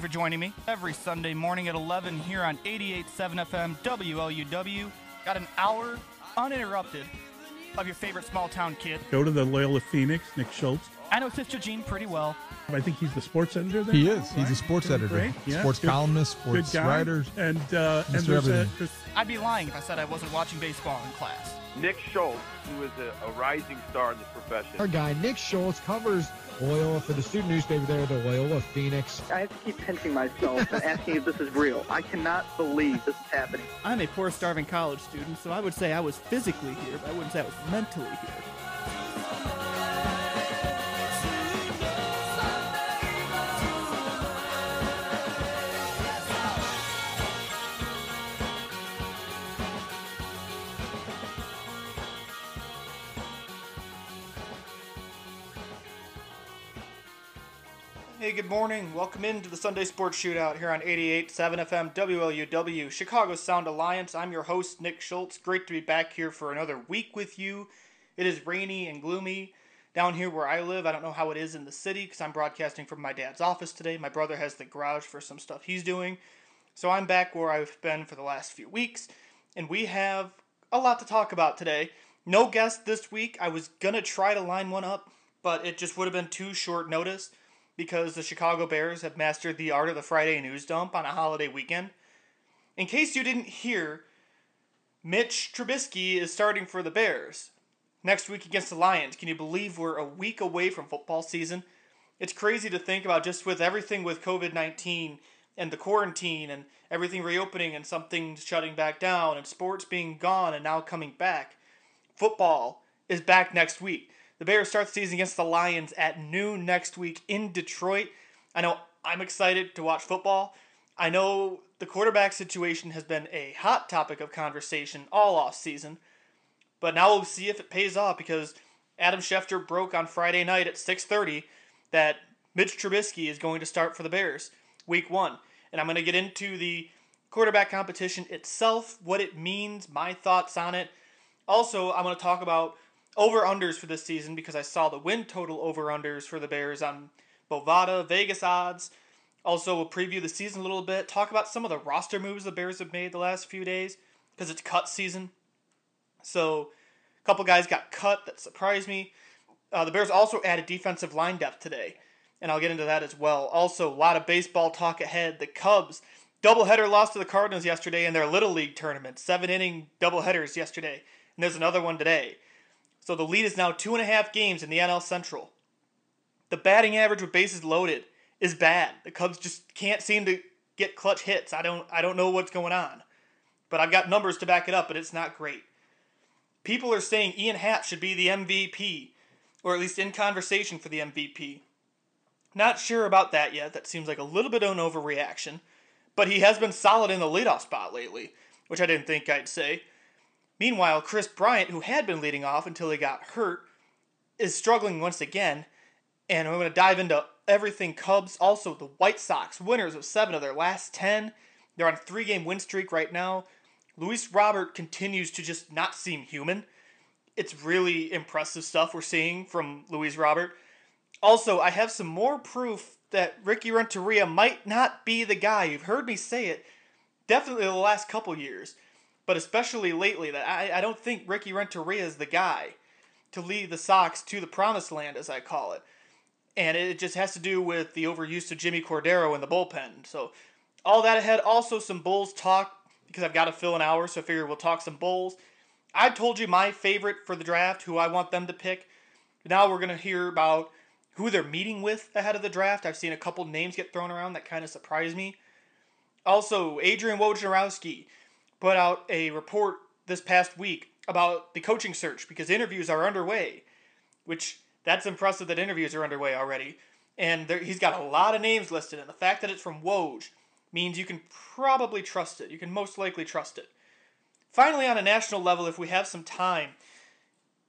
you for joining me every Sunday morning at 11 here on 88.7 FM WLUW. Got an hour uninterrupted of your favorite small town kid. Go to the Loyola Phoenix, Nick Schultz. I know Sister Jean pretty well. I think he's the sports editor there. He is. He's right? a sports Doing editor, great. Yeah, sports good- columnist, good sports guy. writer. And, uh, and Mr. there's a, there's... I'd be lying if I said I wasn't watching baseball in class. Nick Schultz, who is a, a rising star in this profession. Our guy Nick Schultz covers Loyola for the student newspaper there, the Loyola Phoenix. I have to keep pinching myself and asking if this is real. I cannot believe this is happening. I'm a poor, starving college student, so I would say I was physically here, but I wouldn't say I was mentally here. Hey, good morning. Welcome into the Sunday Sports Shootout here on 88.7 FM WLUW, Chicago Sound Alliance. I'm your host, Nick Schultz. Great to be back here for another week with you. It is rainy and gloomy down here where I live. I don't know how it is in the city because I'm broadcasting from my dad's office today. My brother has the garage for some stuff he's doing. So I'm back where I've been for the last few weeks, and we have a lot to talk about today. No guest this week. I was going to try to line one up, but it just would have been too short notice because the Chicago Bears have mastered the art of the Friday news dump on a holiday weekend. In case you didn't hear, Mitch Trubisky is starting for the Bears next week against the Lions. Can you believe we're a week away from football season? It's crazy to think about just with everything with COVID 19 and the quarantine and everything reopening and something shutting back down and sports being gone and now coming back. Football is back next week. The Bears start the season against the Lions at noon next week in Detroit. I know I'm excited to watch football. I know the quarterback situation has been a hot topic of conversation all off season, but now we'll see if it pays off because Adam Schefter broke on Friday night at 6:30 that Mitch Trubisky is going to start for the Bears week 1. And I'm going to get into the quarterback competition itself, what it means, my thoughts on it. Also, I'm going to talk about over unders for this season because I saw the win total over unders for the Bears on Bovada, Vegas odds. Also, we'll preview the season a little bit, talk about some of the roster moves the Bears have made the last few days because it's cut season. So, a couple guys got cut that surprised me. Uh, the Bears also added defensive line depth today, and I'll get into that as well. Also, a lot of baseball talk ahead. The Cubs doubleheader lost to the Cardinals yesterday in their Little League tournament, seven inning doubleheaders yesterday, and there's another one today. So the lead is now two and a half games in the NL Central. The batting average with bases loaded is bad. The Cubs just can't seem to get clutch hits. I don't I don't know what's going on. But I've got numbers to back it up, but it's not great. People are saying Ian Happ should be the MVP, or at least in conversation for the MVP. Not sure about that yet. That seems like a little bit of an overreaction. But he has been solid in the leadoff spot lately, which I didn't think I'd say. Meanwhile, Kris Bryant, who had been leading off until he got hurt, is struggling once again. And I'm going to dive into everything Cubs. Also, the White Sox, winners of seven of their last 10. They're on a three game win streak right now. Luis Robert continues to just not seem human. It's really impressive stuff we're seeing from Luis Robert. Also, I have some more proof that Ricky Renteria might not be the guy. You've heard me say it definitely the last couple years but especially lately, that I, I don't think Ricky Renteria is the guy to lead the Sox to the promised land, as I call it. And it just has to do with the overuse of Jimmy Cordero in the bullpen. So, all that ahead. Also, some Bulls talk because I've got to fill an hour, so I figure we'll talk some Bulls. I told you my favorite for the draft, who I want them to pick. Now we're going to hear about who they're meeting with ahead of the draft. I've seen a couple names get thrown around that kind of surprised me. Also, Adrian Wojnarowski put out a report this past week about the coaching search because interviews are underway, which that's impressive that interviews are underway already. And there, he's got a lot of names listed, and the fact that it's from Woj means you can probably trust it. You can most likely trust it. Finally, on a national level, if we have some time,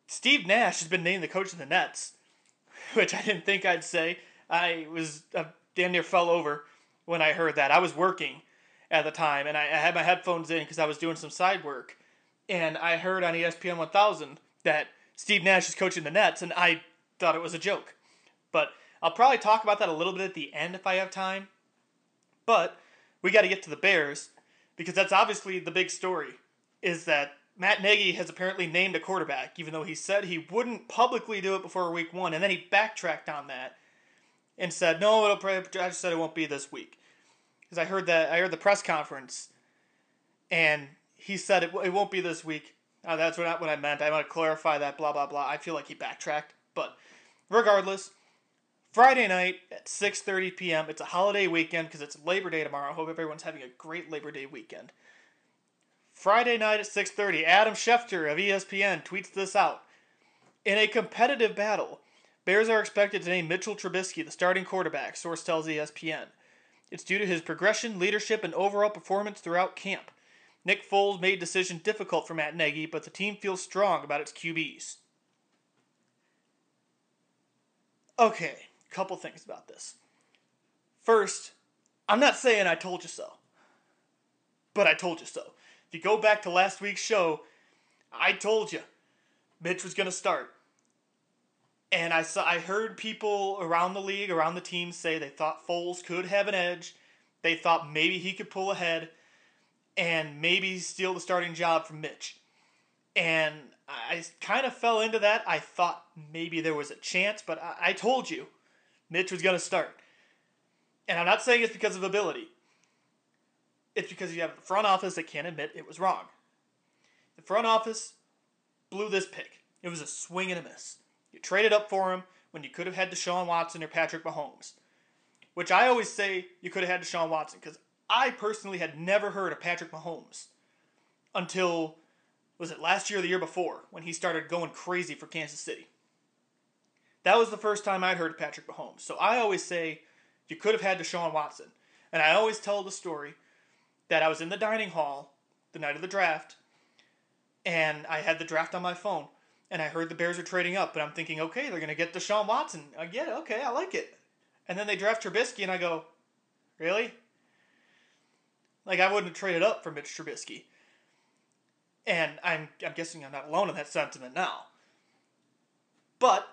Steve Nash has been named the coach of the Nets, which I didn't think I'd say. I was uh, damn near fell over when I heard that. I was working at the time, and I, I had my headphones in because I was doing some side work, and I heard on ESPN 1000 that Steve Nash is coaching the Nets, and I thought it was a joke. But I'll probably talk about that a little bit at the end if I have time. But we got to get to the Bears because that's obviously the big story is that Matt Nagy has apparently named a quarterback, even though he said he wouldn't publicly do it before week one, and then he backtracked on that and said, "No, it'll probably." I just said it won't be this week because I heard that I heard the press conference, and he said it, it won't be this week. Uh, that's I, what I meant. I want to clarify that. Blah blah blah. I feel like he backtracked, but regardless, Friday night at 6:30 p.m. It's a holiday weekend because it's Labor Day tomorrow. I hope everyone's having a great Labor Day weekend. Friday night at 6:30, Adam Schefter of ESPN tweets this out. In a competitive battle, Bears are expected to name Mitchell Trubisky the starting quarterback, source tells ESPN. It's due to his progression, leadership, and overall performance throughout camp. Nick Foles made decision difficult for Matt Nagy, but the team feels strong about its QBs. Okay, couple things about this. First, I'm not saying I told you so, but I told you so. If you go back to last week's show, I told you Mitch was going to start. And I saw I heard people around the league, around the team say they thought Foles could have an edge. They thought maybe he could pull ahead and maybe steal the starting job from Mitch. And I kind of fell into that. I thought maybe there was a chance, but I, I told you Mitch was going to start. And I'm not saying it's because of ability. It's because you have the front office that can't admit it was wrong. The front office blew this pick. It was a swing and a miss. You traded up for him when you could have had Deshaun Watson or Patrick Mahomes. Which I always say you could have had Deshaun Watson because I personally had never heard of Patrick Mahomes until was it last year or the year before when he started going crazy for Kansas City. That was the first time I'd heard of Patrick Mahomes. So I always say you could have had Deshaun Watson. And I always tell the story that I was in the dining hall the night of the draft and I had the draft on my phone and I heard the Bears are trading up but I'm thinking, okay, they're going to get Deshaun Watson. I get it. Okay, I like it. And then they draft Trubisky and I go, really? Like I wouldn't have traded up for Mitch Trubisky. And I'm I'm guessing I'm not alone in that sentiment now. But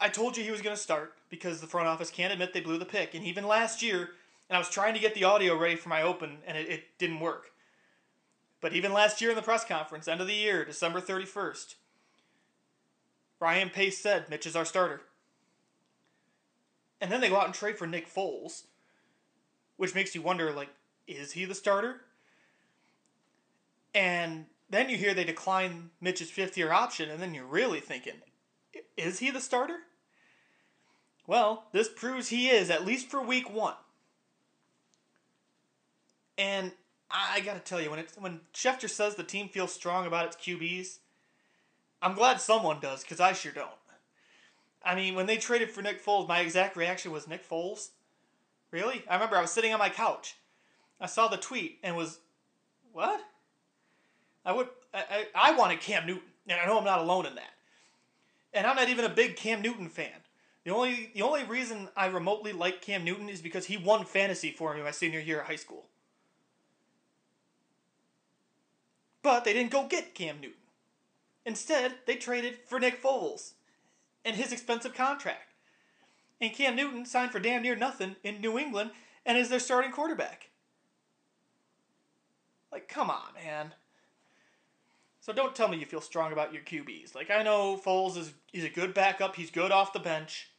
I told you he was going to start because the front office can't admit they blew the pick. And even last year, and I was trying to get the audio ready for my open, and it, it didn't work. But even last year in the press conference, end of the year, December 31st, Ryan Pace said Mitch is our starter. And then they go out and trade for Nick Foles, which makes you wonder, like, is he the starter? And then you hear they decline Mitch's fifth year option, and then you're really thinking, is he the starter? Well, this proves he is, at least for week one. And I gotta tell you, when it's when Schefter says the team feels strong about its QBs, I'm glad someone does, because I sure don't. I mean, when they traded for Nick Foles, my exact reaction was Nick Foles? Really? I remember I was sitting on my couch. I saw the tweet and was, what? I would I, I, I wanted Cam Newton, and I know I'm not alone in that. And I'm not even a big Cam Newton fan. The only the only reason I remotely like Cam Newton is because he won fantasy for me my senior year of high school. But they didn't go get Cam Newton. Instead, they traded for Nick Foles and his expensive contract. And Cam Newton signed for damn near nothing in New England and is their starting quarterback. Like, come on, man. So don't tell me you feel strong about your QBs. Like I know Foles is he's a good backup. He's good off the bench.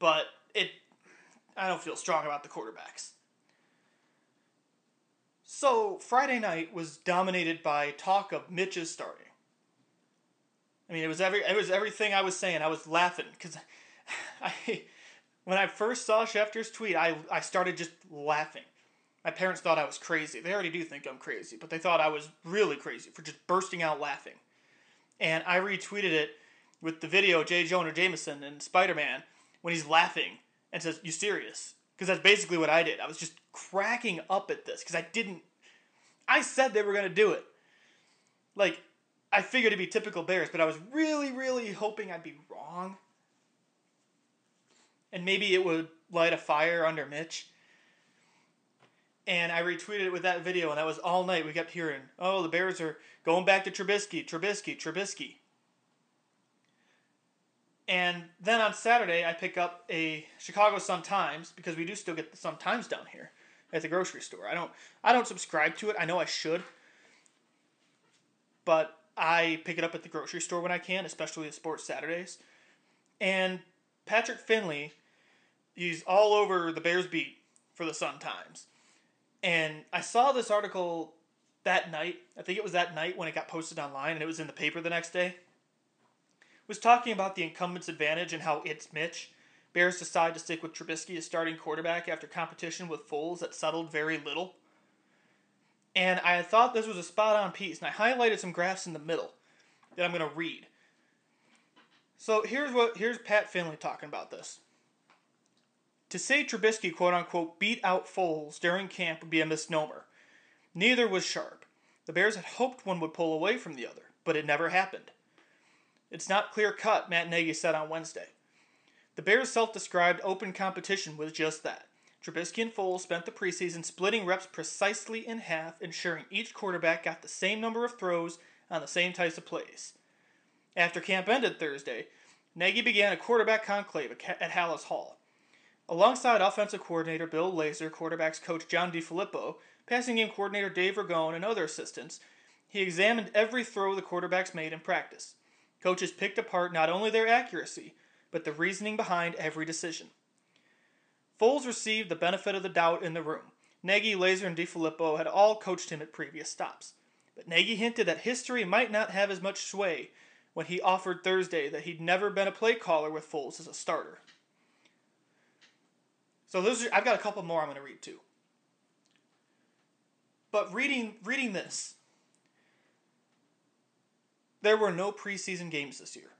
But it I don't feel strong about the quarterbacks. So Friday night was dominated by talk of Mitch's starting. I mean, it was every it was everything I was saying. I was laughing because I when I first saw Schefter's tweet, I I started just laughing. My parents thought I was crazy. They already do think I'm crazy, but they thought I was really crazy for just bursting out laughing. And I retweeted it with the video of J. Jonah Jameson and Spider Man when he's laughing and says, "You serious?" Because that's basically what I did. I was just cracking up at this because I didn't. I said they were gonna do it. Like, I figured it'd be typical Bears, but I was really, really hoping I'd be wrong. And maybe it would light a fire under Mitch. And I retweeted it with that video, and that was all night. We kept hearing, oh, the Bears are going back to Trubisky, Trubisky, Trubisky. And then on Saturday, I pick up a Chicago Sun Times because we do still get the Sun Times down here at the grocery store. I don't I don't subscribe to it. I know I should. But I pick it up at the grocery store when I can, especially the sports Saturdays. And Patrick Finley, he's all over the Bears beat for the Sun Times. And I saw this article that night. I think it was that night when it got posted online and it was in the paper the next day. Was talking about the incumbent's advantage and how it's Mitch. Bears decide to stick with Trubisky as starting quarterback after competition with Foles that settled very little. And I thought this was a spot on piece, and I highlighted some graphs in the middle that I'm going to read. So here's what here's Pat Finley talking about this. To say Trubisky quote unquote beat out Foles during camp would be a misnomer. Neither was sharp. The Bears had hoped one would pull away from the other, but it never happened. It's not clear cut, Matt Nagy said on Wednesday. The Bears' self described open competition was just that. Trubisky and Foles spent the preseason splitting reps precisely in half, ensuring each quarterback got the same number of throws on the same types of plays. After camp ended Thursday, Nagy began a quarterback conclave at Halas Hall. Alongside offensive coordinator Bill Lazor, quarterbacks coach John DeFilippo, passing game coordinator Dave Ragone, and other assistants, he examined every throw the quarterbacks made in practice. Coaches picked apart not only their accuracy, but the reasoning behind every decision. Foles received the benefit of the doubt in the room. Nagy, Lazor, and DeFilippo had all coached him at previous stops. But Nagy hinted that history might not have as much sway when he offered Thursday that he'd never been a play caller with Foles as a starter. So those are, I've got a couple more I'm going to read too. But reading reading this, there were no preseason games this year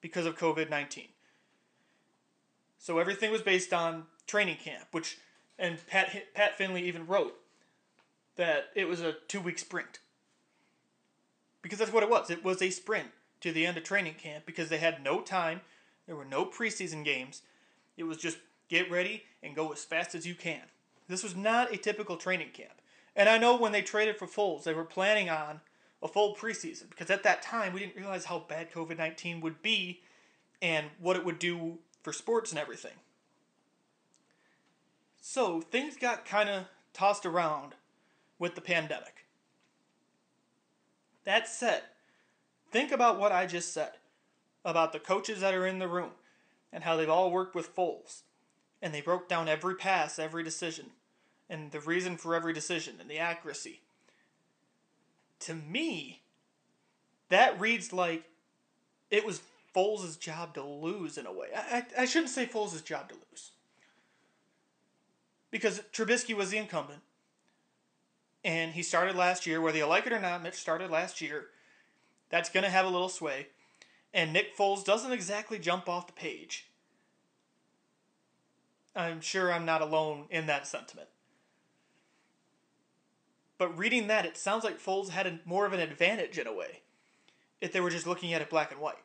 because of COVID 19. So everything was based on training camp, which, and Pat, Pat Finley even wrote that it was a two week sprint. Because that's what it was. It was a sprint to the end of training camp because they had no time. There were no preseason games. It was just get ready and go as fast as you can. This was not a typical training camp. And I know when they traded for Foles, they were planning on a full preseason because at that time we didn't realize how bad COVID 19 would be and what it would do for sports and everything. So things got kind of tossed around with the pandemic. That said, think about what I just said about the coaches that are in the room and how they've all worked with Foles. And they broke down every pass, every decision, and the reason for every decision and the accuracy. To me, that reads like it was Foles' job to lose in a way. I, I, I shouldn't say Foles' job to lose. Because Trubisky was the incumbent. And he started last year, whether you like it or not, Mitch started last year. That's going to have a little sway. And Nick Foles doesn't exactly jump off the page. I'm sure I'm not alone in that sentiment. But reading that, it sounds like Foles had a, more of an advantage in a way if they were just looking at it black and white.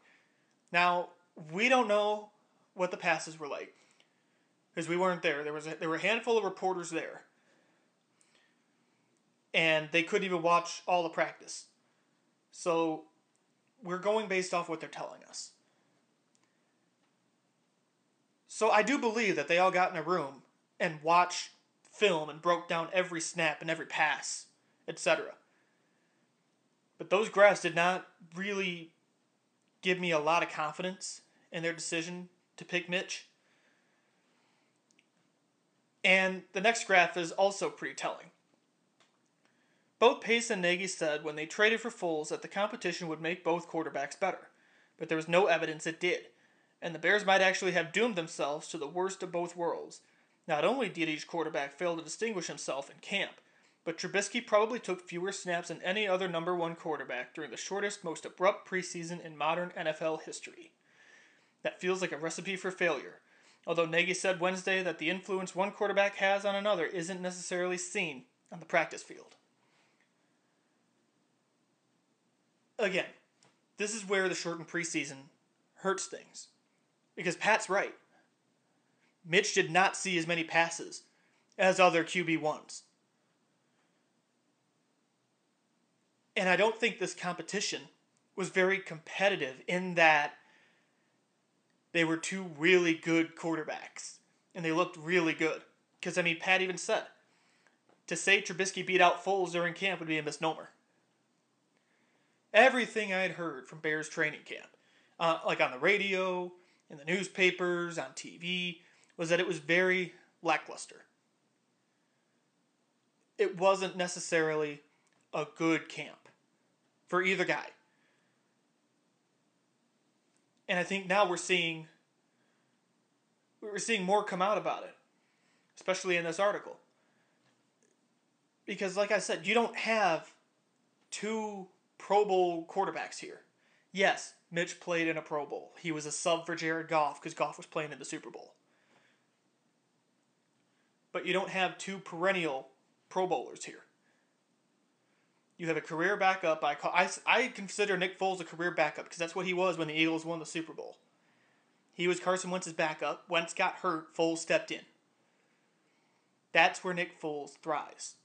Now, we don't know what the passes were like because we weren't there. There was a, there were a handful of reporters there, and they couldn't even watch all the practice. So, we're going based off what they're telling us. So I do believe that they all got in a room and watched film and broke down every snap and every pass, etc. But those graphs did not really give me a lot of confidence in their decision to pick Mitch. And the next graph is also pretty telling. Both Pace and Nagy said when they traded for Foles that the competition would make both quarterbacks better, but there was no evidence it did and the Bears might actually have doomed themselves to the worst of both worlds. Not only did each quarterback fail to distinguish himself in camp, but Trubisky probably took fewer snaps than any other number one quarterback during the shortest, most abrupt preseason in modern NFL history. That feels like a recipe for failure, although Nagy said Wednesday that the influence one quarterback has on another isn't necessarily seen on the practice field. Again, this is where the shortened preseason hurts things. Because Pat's right. Mitch did not see as many passes as other QB1s. And I don't think this competition was very competitive in that they were two really good quarterbacks, and they looked really good. Because, I mean, Pat even said, to say Trubisky beat out Foles during camp would be a misnomer. Everything I had heard from Bears training camp, uh, like on the radio, in the newspapers, on TV, was that it was very lackluster. It wasn't necessarily a good camp for either guy. And I think now we're seeing we're seeing more come out about it, especially in this article. Because like I said, you don't have two Pro Bowl quarterbacks here. Yes, Mitch played in a Pro Bowl. He was a sub for Jared Goff because Goff was playing in the Super Bowl. But you don't have two perennial Pro Bowlers here. You have a career backup. I call I, I consider Nick Foles a career backup because that's what he was when the Eagles won the Super Bowl. He was Carson Wentz's backup. Wentz got hurt. Foles stepped in. That's where Nick Foles thrives.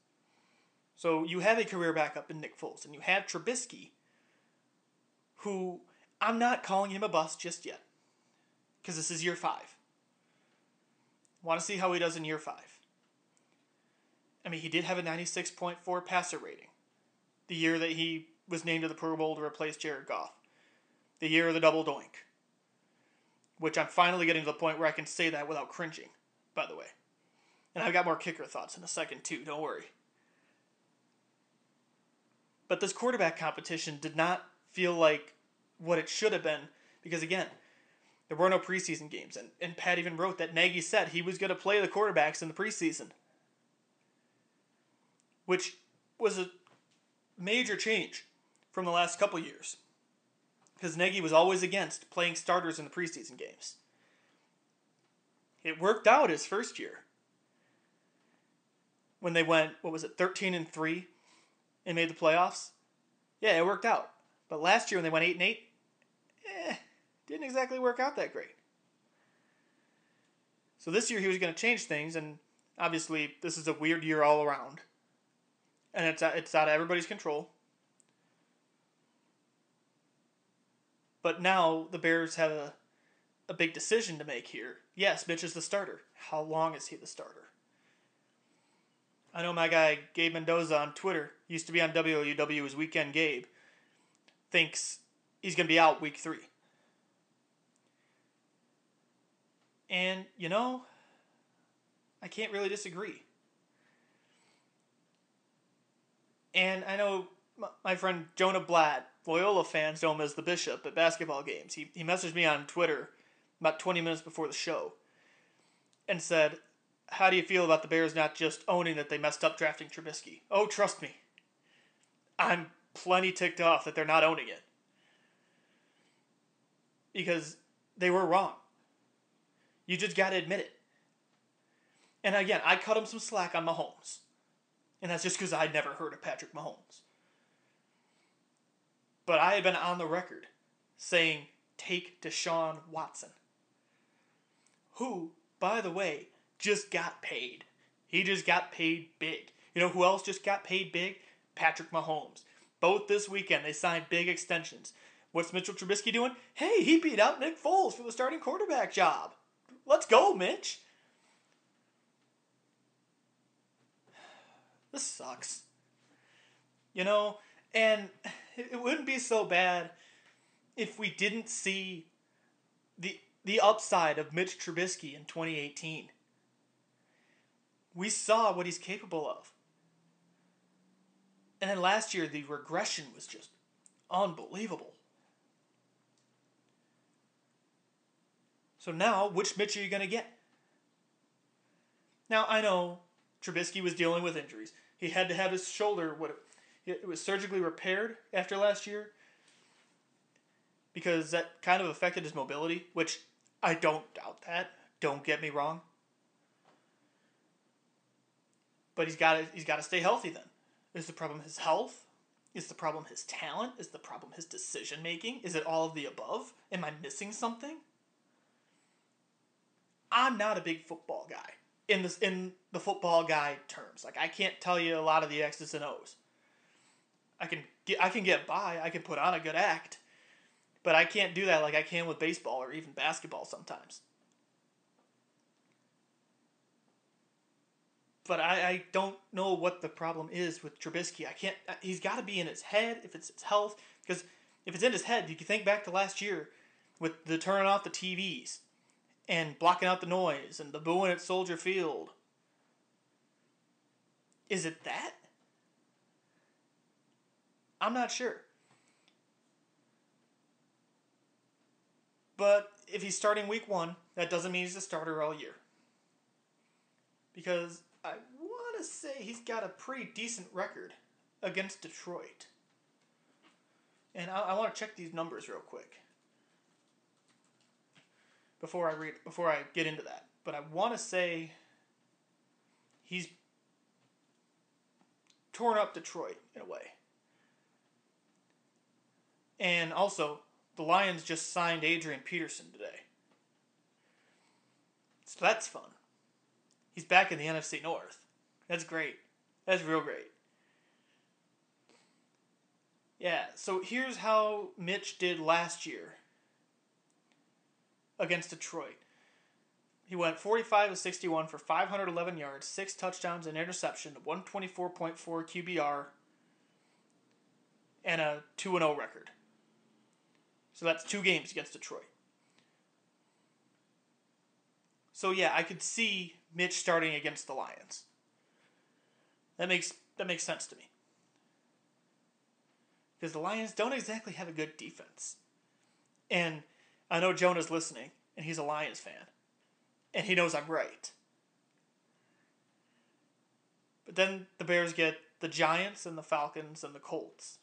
So you have a career backup in Nick Foles, and you have Trubisky, who I'm not calling him a bust just yet, because this is year five. Want to see how he does in year five. I mean, he did have a 96.4 passer rating the year that he was named to the Pro Bowl to replace Jared Goff, the year of the double doink, which I'm finally getting to the point where I can say that without cringing, by the way. And I've got more kicker thoughts in a second, too, don't worry. But this quarterback competition did not feel like what it should have been because, again, there were no preseason games. And, and Pat even wrote that Nagy said he was going to play the quarterbacks in the preseason, which was a major change from the last couple years because Nagy was always against playing starters in the preseason games. It worked out his first year when they went, what was it, 13 and 3 and made the playoffs. Yeah, it worked out. But last year when they went 8 and 8, eh, didn't exactly work out that great. So this year he was going to change things, and obviously this is a weird year all around, and it's uh, it's out of everybody's control. But now the Bears have a a big decision to make here. Yes, Mitch is the starter. How long is he the starter? I know my guy Gabe Mendoza on Twitter used to be on WLUW as Weekend Gabe. Thinks he's going to be out week three. And, you know, I can't really disagree. And I know my friend Jonah Blatt, Loyola fans know him as the Bishop at basketball games. He, he messaged me on Twitter about 20 minutes before the show and said, How do you feel about the Bears not just owning that they messed up drafting Trubisky? Oh, trust me. I'm plenty ticked off that they're not owning it. Because they were wrong. You just got to admit it. And again, I cut him some slack on Mahomes. And that's just because I'd never heard of Patrick Mahomes. But I had been on the record saying, take Deshaun Watson. Who, by the way, just got paid. He just got paid big. You know who else just got paid big? Patrick Mahomes. Both this weekend, they signed big extensions. What's Mitchell Trubisky doing? Hey, he beat out Nick Foles for the starting quarterback job. Let's go, Mitch. This sucks. You know, and it wouldn't be so bad if we didn't see the the upside of Mitch Trubisky in 2018. We saw what he's capable of. And then last year the regression was just unbelievable. So now, which Mitch are you going to get? Now, I know Trubisky was dealing with injuries. He had to have his shoulder, what it was surgically repaired after last year because that kind of affected his mobility, which I don't doubt that. Don't get me wrong. But he's got to he's got to stay healthy then. Is the problem his health? Is the problem his talent? Is the problem his decision making? Is it all of the above? Am I missing something? I'm not a big football guy in this in the football guy terms. Like I can't tell you a lot of the X's and O's. I can get I can get by. I can put on a good act, But I can't do that like I can with baseball or even basketball sometimes. But I, I don't know what the problem is with Trubisky. I can't. uh, He's got to be in his head if it's his health. Because if it's in his head, you can think back to last year with the turning off the TVs and blocking out the noise and the booing at Soldier Field. Is it that? I'm not sure. But if he's starting week one, that doesn't mean he's a starter all year. Because I want to say he's got a pretty decent record against Detroit. And I, I want to check these numbers real quick before I read before I get into that. But I want to say he's torn up Detroit in a way. And also, the Lions just signed Adrian Peterson today. So that's fun. He's back in the NFC North. That's great. That's real great. Yeah, so here's how Mitch did last year against Detroit. He went 45 to 61 for 511 yards, 6 touchdowns, and interception, 124.4 QBR, and a 2 0 record. So that's two games against Detroit. So yeah, I could see Mitch starting against the Lions. That makes that makes sense to me. Because the Lions don't exactly have a good defense. And I know Jonah's listening, and he's a Lions fan. And he knows I'm right. But then the Bears get the Giants and the Falcons and the Colts.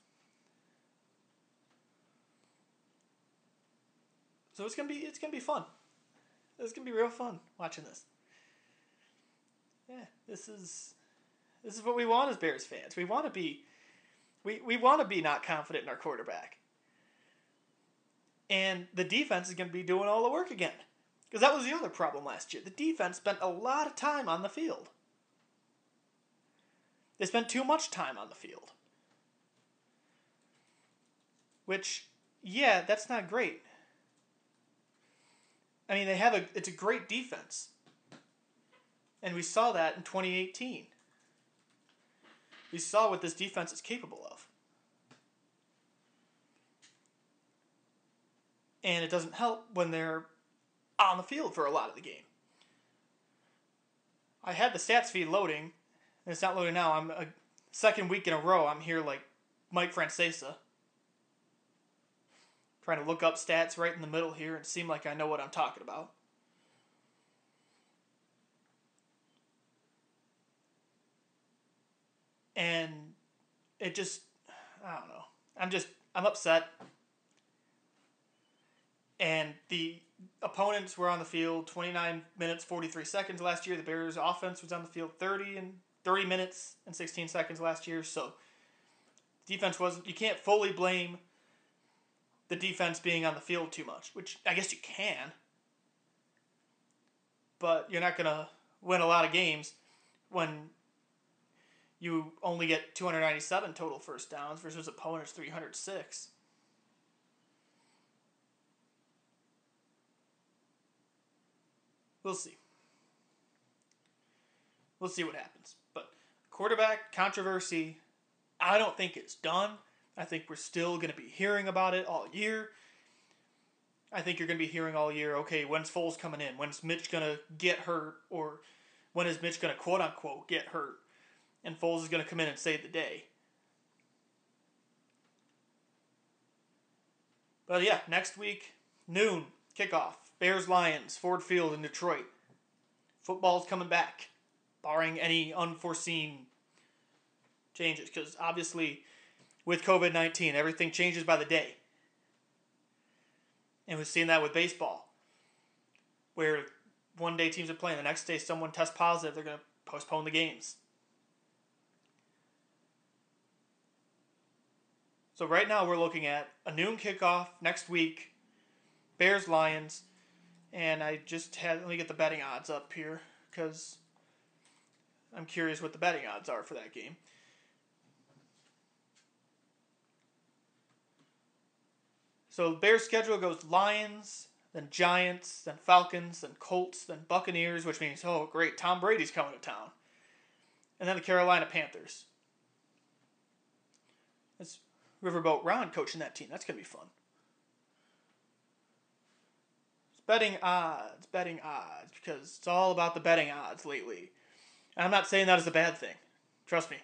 So it's gonna be it's gonna be fun. It's gonna be real fun watching this. Yeah, this is this is what we want as Bears fans. We want to be we, we want to be not confident in our quarterback. And the defense is going to be doing all the work again. Because that was the other problem last year. The defense spent a lot of time on the field. They spent too much time on the field. Which, yeah, that's not great. I mean, they have a it's a great defense. And we saw that in 2018. We saw what this defense is capable of. And it doesn't help when they're on the field for a lot of the game. I had the stats feed loading, and it's not loading now. I'm a second week in a row. I'm here like Mike Francesa, trying to look up stats right in the middle here and seem like I know what I'm talking about. and it just I don't know. I'm just I'm upset. And the opponents were on the field 29 minutes 43 seconds last year. The Bears offense was on the field 30 and 30 minutes and 16 seconds last year. So defense wasn't you can't fully blame the defense being on the field too much, which I guess you can. But you're not going to win a lot of games when you only get 297 total first downs versus opponents 306. We'll see. We'll see what happens. But quarterback controversy, I don't think it's done. I think we're still going to be hearing about it all year. I think you're going to be hearing all year, okay, when's Foles coming in? When's Mitch going to get hurt? Or when is Mitch going to quote unquote get hurt? and Foles is going to come in and save the day. But yeah, next week, noon, kickoff, Bears Lions, Ford Field in Detroit. Football's coming back, barring any unforeseen changes, because obviously with COVID 19, everything changes by the day. And we've seen that with baseball, where one day teams are playing, the next day someone tests positive, they're going to postpone the games. So right now we're looking at a noon kickoff next week, Bears Lions, and I just had let me get the betting odds up here because I'm curious what the betting odds are for that game. So the Bears' schedule goes Lions, then Giants, then Falcons, then Colts, then Buccaneers, which means, oh, great, Tom Brady's coming to town. And then the Carolina Panthers. That's Riverboat Ron coaching that team. That's to be fun. It's betting odds, betting odds, because it's all about the betting odds lately. And I'm not saying that is a bad thing. Trust me.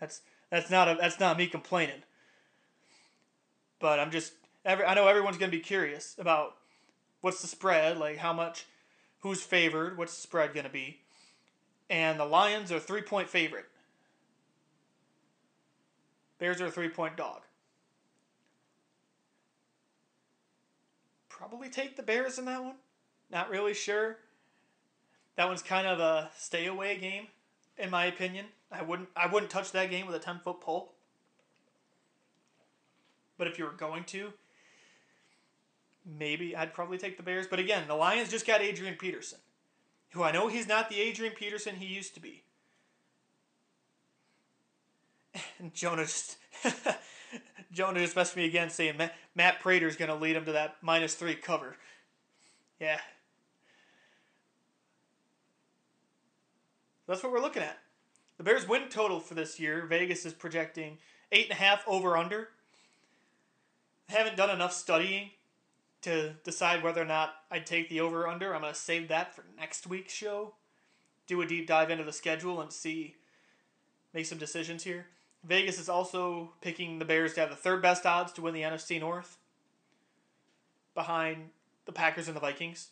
That's that's not a that's not me complaining. But I'm just every I know everyone's gonna be curious about what's the spread, like how much, who's favored, what's the spread gonna be, and the Lions are three point favorite. Bears are a three point dog. Probably take the Bears in that one. Not really sure. That one's kind of a stay away game, in my opinion. I wouldn't I wouldn't touch that game with a ten foot pole. But if you were going to, maybe I'd probably take the Bears. But again, the Lions just got Adrian Peterson, who I know he's not the Adrian Peterson he used to be. And Jonah just Jonah just messed me again saying Matt, Matt Prater's going to lead him to that minus three cover. Yeah. That's what we're looking at. The Bears' win total for this year, Vegas is projecting eight and a half over under. I haven't done enough studying to decide whether or not I'd take the over under. I'm going to save that for next week's show. Do a deep dive into the schedule and see, make some decisions here. Vegas is also picking the Bears to have the third best odds to win the NFC North behind the Packers and the Vikings.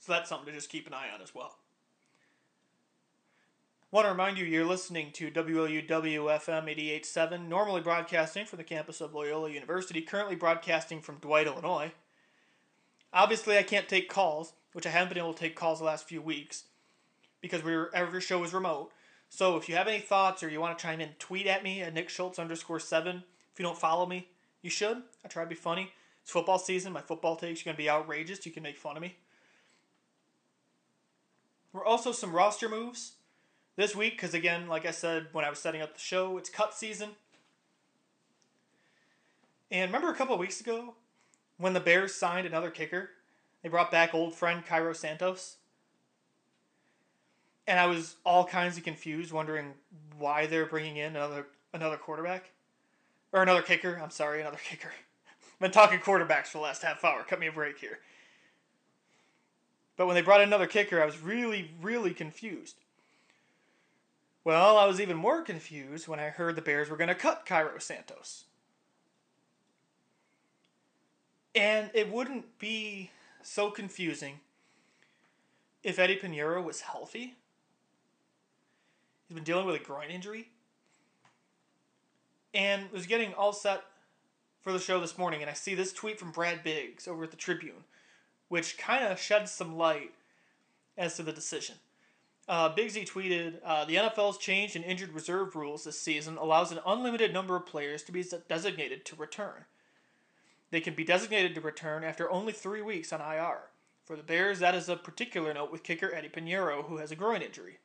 So that's something to just keep an eye on as well. Want to remind you you're listening to WLUW FM 88.7, normally broadcasting from the campus of Loyola University, currently broadcasting from Dwight, Illinois. Obviously, I can't take calls, which I haven't been able to take calls the last few weeks because we were, every show is remote. So if you have any thoughts or you want to chime in, tweet at me at Nick Schultz underscore seven. If you don't follow me, you should. I try to be funny. It's football season. My football takes are going to be outrageous. You can make fun of me. We're also some roster moves this week because, again, like I said when I was setting up the show, it's cut season. And remember a couple weeks ago when the Bears signed another kicker? They brought back old friend Cairo Santos and I was all kinds of confused, wondering why they're bringing in another another quarterback or another kicker. I'm sorry, another kicker. Been talking quarterbacks for the last half hour. Cut me a break here. But when they brought in another kicker, I was really, really confused. Well, I was even more confused when I heard the Bears were going to cut Cairo Santos. And it wouldn't be so confusing if Eddie Piñeiro was healthy He's been dealing with a groin injury. And was getting all set for the show this morning, and I see this tweet from Brad Biggs over at the Tribune, which kind of sheds some light as to the decision. Uh, Biggsy tweeted, uh, "The NFL's change in injured reserve rules this season allows an unlimited number of players to be designated to return. They can be designated to return after only three weeks on IR. For the Bears, that is a particular note with kicker Eddie Piñeiro, who has a groin injury.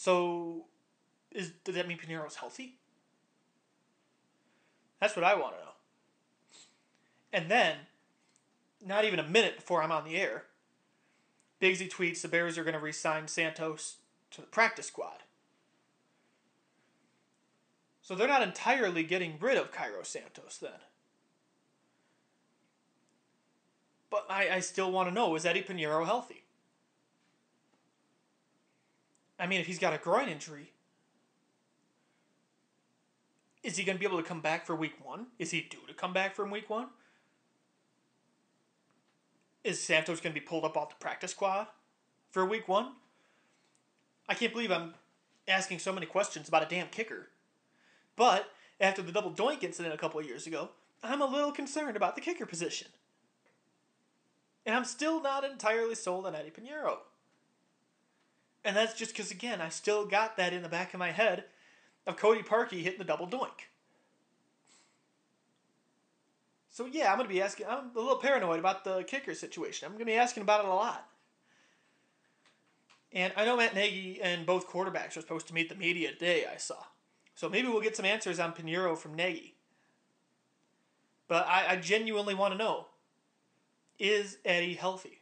So, is does that mean Piñeiro's healthy? That's what I want to know. And then, not even a minute before I'm on the air, Biggsy tweets the Bears are going to re-sign Santos to the practice squad. So they're not entirely getting rid of Cairo Santos then. But I, I still want to know is Eddie Piñeiro healthy? I mean, if he's got a groin injury, is he going to be able to come back for week one? Is he due to come back from week one? Is Santos going to be pulled up off the practice squad for week one? I can't believe I'm asking so many questions about a damn kicker. But after the double doink incident a couple of years ago, I'm a little concerned about the kicker position. And I'm still not entirely sold on Eddie Piñeiro. And that's just because, again, I still got that in the back of my head of Cody Parkey hitting the double doink. So, yeah, I'm going to be asking, I'm a little paranoid about the kicker situation. I'm going to be asking about it a lot. And I know Matt Nagy and both quarterbacks are supposed to meet the media today, I saw. So maybe we'll get some answers on Piñeiro from Nagy. But I, I genuinely want to know is Eddie healthy?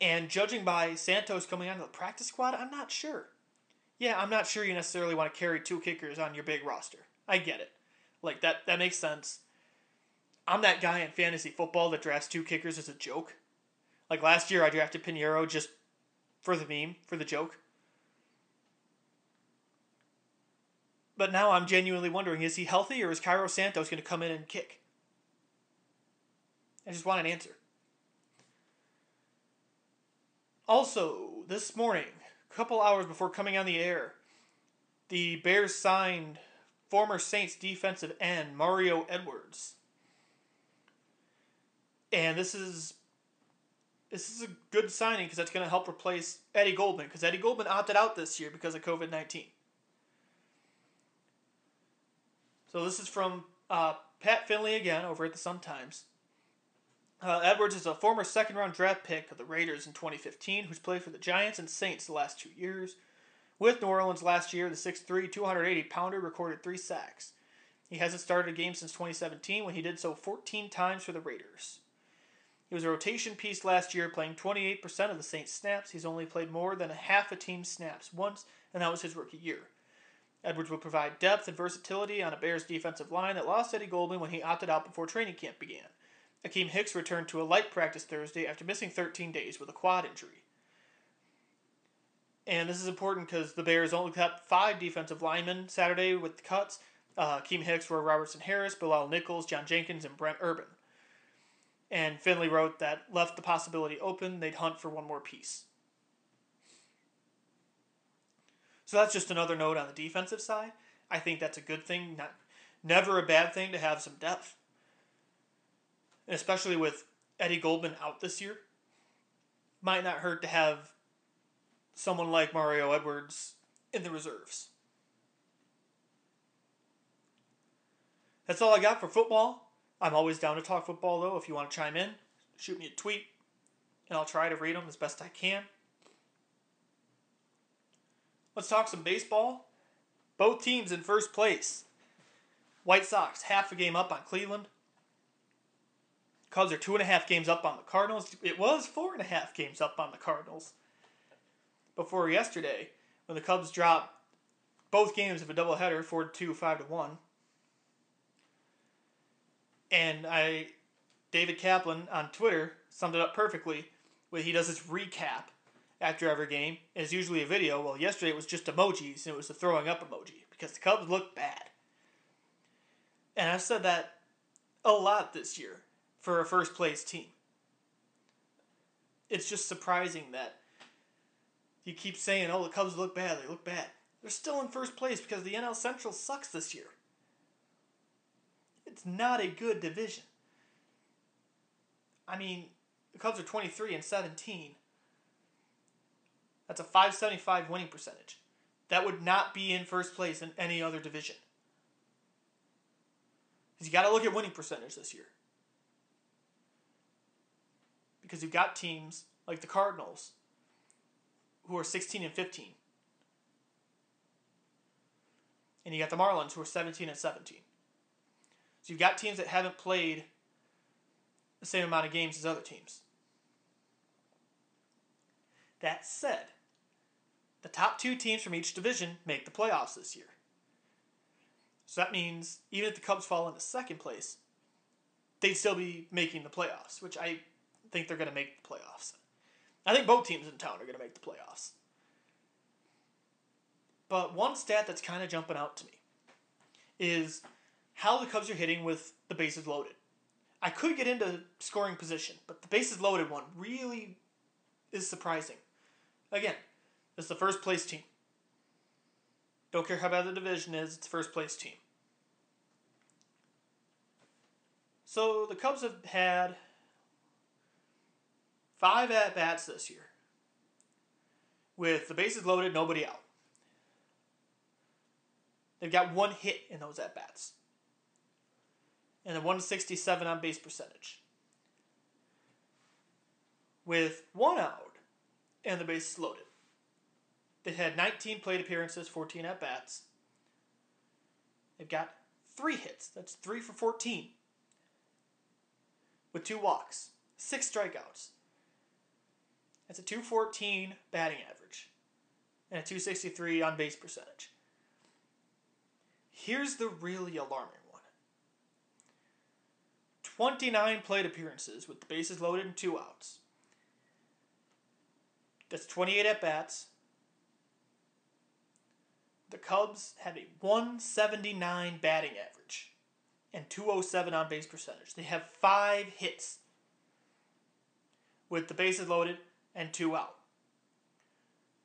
And judging by Santos coming onto the practice squad, I'm not sure. Yeah, I'm not sure you necessarily want to carry two kickers on your big roster. I get it. Like that that makes sense. I'm that guy in fantasy football that drafts two kickers as a joke. Like last year I drafted Piñeiro just for the meme, for the joke. But now I'm genuinely wondering is he healthy or is Cairo Santos going to come in and kick? I just want an answer. Also, this morning, a couple hours before coming on the air, the Bears signed former Saints defensive end Mario Edwards. And this is this is a good signing because that's going to help replace Eddie Goldman because Eddie Goldman opted out this year because of COVID 19. So this is from uh, Pat Finley again over at the Sun Times. Uh, Edwards is a former second round draft pick of the Raiders in 2015 who's played for the Giants and Saints the last two years. With New Orleans last year, the 6'3, 280 pounder recorded three sacks. He hasn't started a game since 2017 when he did so 14 times for the Raiders. He was a rotation piece last year, playing 28% of the Saints' snaps. He's only played more than a half a team's snaps once, and that was his rookie year. Edwards will provide depth and versatility on a Bears defensive line that lost Eddie Goldman when he opted out before training camp began. Akiem Hicks returned to a light practice Thursday after missing 13 days with a quad injury. And this is important because the Bears only kept five defensive linemen Saturday with cuts. Uh, Akiem Hicks were Robertson Harris, Bilal Nichols, John Jenkins, and Brent Urban. And Finley wrote that left the possibility open, they'd hunt for one more piece. So that's just another note on the defensive side. I think that's a good thing, not never a bad thing to have some depth. Especially with Eddie Goldman out this year. Might not hurt to have someone like Mario Edwards in the reserves. That's all I got for football. I'm always down to talk football, though. If you want to chime in, shoot me a tweet, and I'll try to read them as best I can. Let's talk some baseball. Both teams in first place. White Sox half a game up on Cleveland. Cubs are two and a half games up on the Cardinals. It was four and a half games up on the Cardinals before yesterday when the Cubs dropped both games of a doubleheader, four to two, five to one. And I, David Kaplan on Twitter summed it up perfectly. When he does this recap after every game, it's usually a video. Well, yesterday it was just emojis, and it was the throwing up emoji because the Cubs looked bad. And I've said that a lot this year for a first place team. It's just surprising that you keep saying, oh, the Cubs look bad, they look bad. They're still in first place because the NL Central sucks this year. It's not a good division. I mean, the Cubs are 23 and 17. That's a 575 winning percentage. That would not be in first place in any other division. Because you got to look at winning percentage this year. Because you've got teams like the Cardinals who are 16 and 15. And you got the Marlins who are 17 and 17. So you've got teams that haven't played the same amount of games as other teams. That said, the top two teams from each division make the playoffs this year. So that means even if the Cubs fall into second place, they'd still be making the playoffs, which I think they're going to make the playoffs. I think both teams in town are going to make the playoffs. But one stat that's kind of jumping out to me is how the Cubs are hitting with the bases loaded. I could get into scoring position, but the bases loaded one really is surprising. Again, it's the first place team. Don't care how bad the division is, it's first place team. So the Cubs have had five at bats this year with the bases loaded, nobody out. They've got one hit in those at bats and a 167 on base percentage. With one out and the bases loaded. They've had 19 plate appearances, 14 at bats. They've got three hits. That's three for 14. With two walks, six strikeouts. That's a 214 batting average and a 263 on base percentage. Here's the really alarming one 29 plate appearances with the bases loaded and two outs. That's 28 at bats. The Cubs have a 179 batting average and 207 on base percentage. They have five hits with the bases loaded and two out.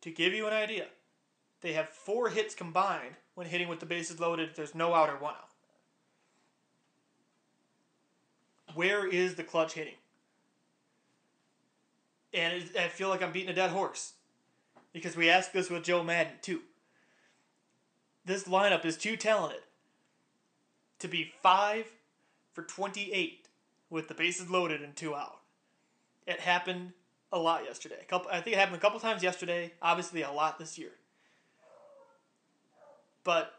To give you an idea, they have four hits combined when hitting with the bases loaded. There's no out or one out. Where is the clutch hitting? And I feel like I'm beating a dead horse because we asked this with Joe Maddon too. This lineup is too talented to be five for 28 with the bases loaded and two out. It happened a lot yesterday. A couple, I think it happened a couple times yesterday. Obviously, a lot this year. But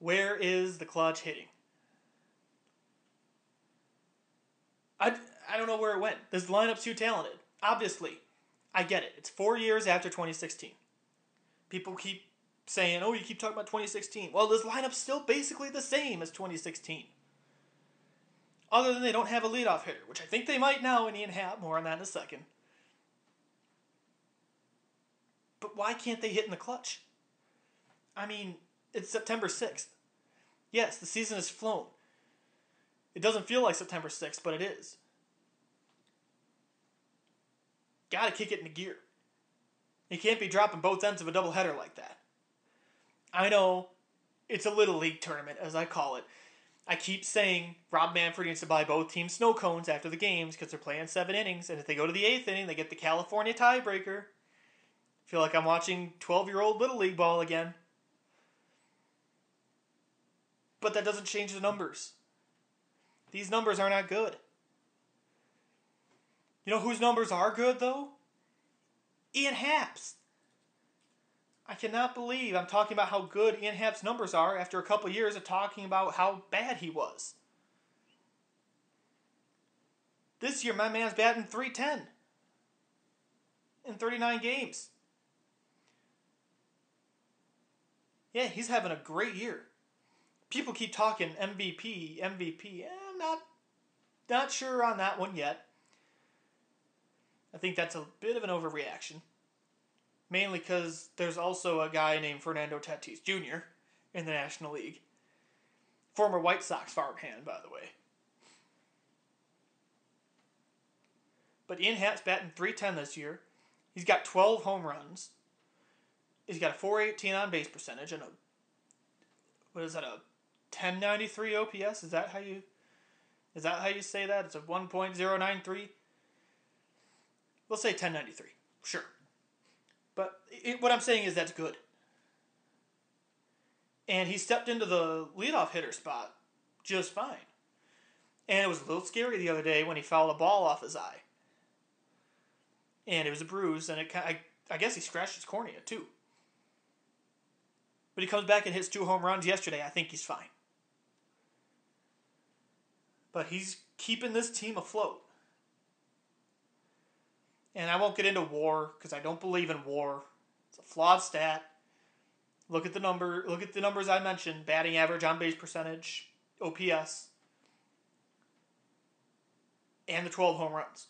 where is the clutch hitting? I, I don't know where it went. This lineup's too talented. Obviously, I get it. It's four years after 2016. People keep saying, oh, you keep talking about 2016. Well, this lineup's still basically the same as 2016. Other than they don't have a leadoff hitter, which I think they might now in Ian Happ. More on that in a second. But why can't they hit in the clutch? I mean, it's September 6th. Yes, the season has flown. It doesn't feel like September 6th, but it is. Gotta kick it into gear. You can't be dropping both ends of a doubleheader like that. I know it's a little league tournament, as I call it. I keep saying Rob Manfred needs to buy both teams snow cones after the games because they're playing seven innings, and if they go to the eighth inning, they get the California tiebreaker. Feel like I'm watching 12 year old Little League ball again. But that doesn't change the numbers. These numbers are not good. You know whose numbers are good, though? Ian Happ's. I cannot believe I'm talking about how good Ian Happ's numbers are after a couple years of talking about how bad he was. This year, my man's batting 310 in 39 games. Yeah, he's having a great year. People keep talking MVP, MVP. Eh, I'm not, not sure on that one yet. I think that's a bit of an overreaction. Mainly because there's also a guy named Fernando Tatis Jr. in the National League. Former White Sox farmhand, by the way. But Ian Happ's batting 310 this year. He's got 12 home runs. He's got a 418 on base percentage and a what is that a 1093 OPS? Is that how you is that how you say that? It's a 1.093. We'll say 1093. Sure. But it, what I'm saying is that's good. And he stepped into the leadoff hitter spot just fine. And it was a little scary the other day when he fouled a ball off his eye. And it was a bruise, and it I, I guess he scratched his cornea too. But he comes back and hits two home runs yesterday. I think he's fine. But he's keeping this team afloat. And I won't get into war because I don't believe in war. It's a flawed stat. Look at the number. Look at the numbers I mentioned: batting average, on base percentage, OPS, and the twelve home runs.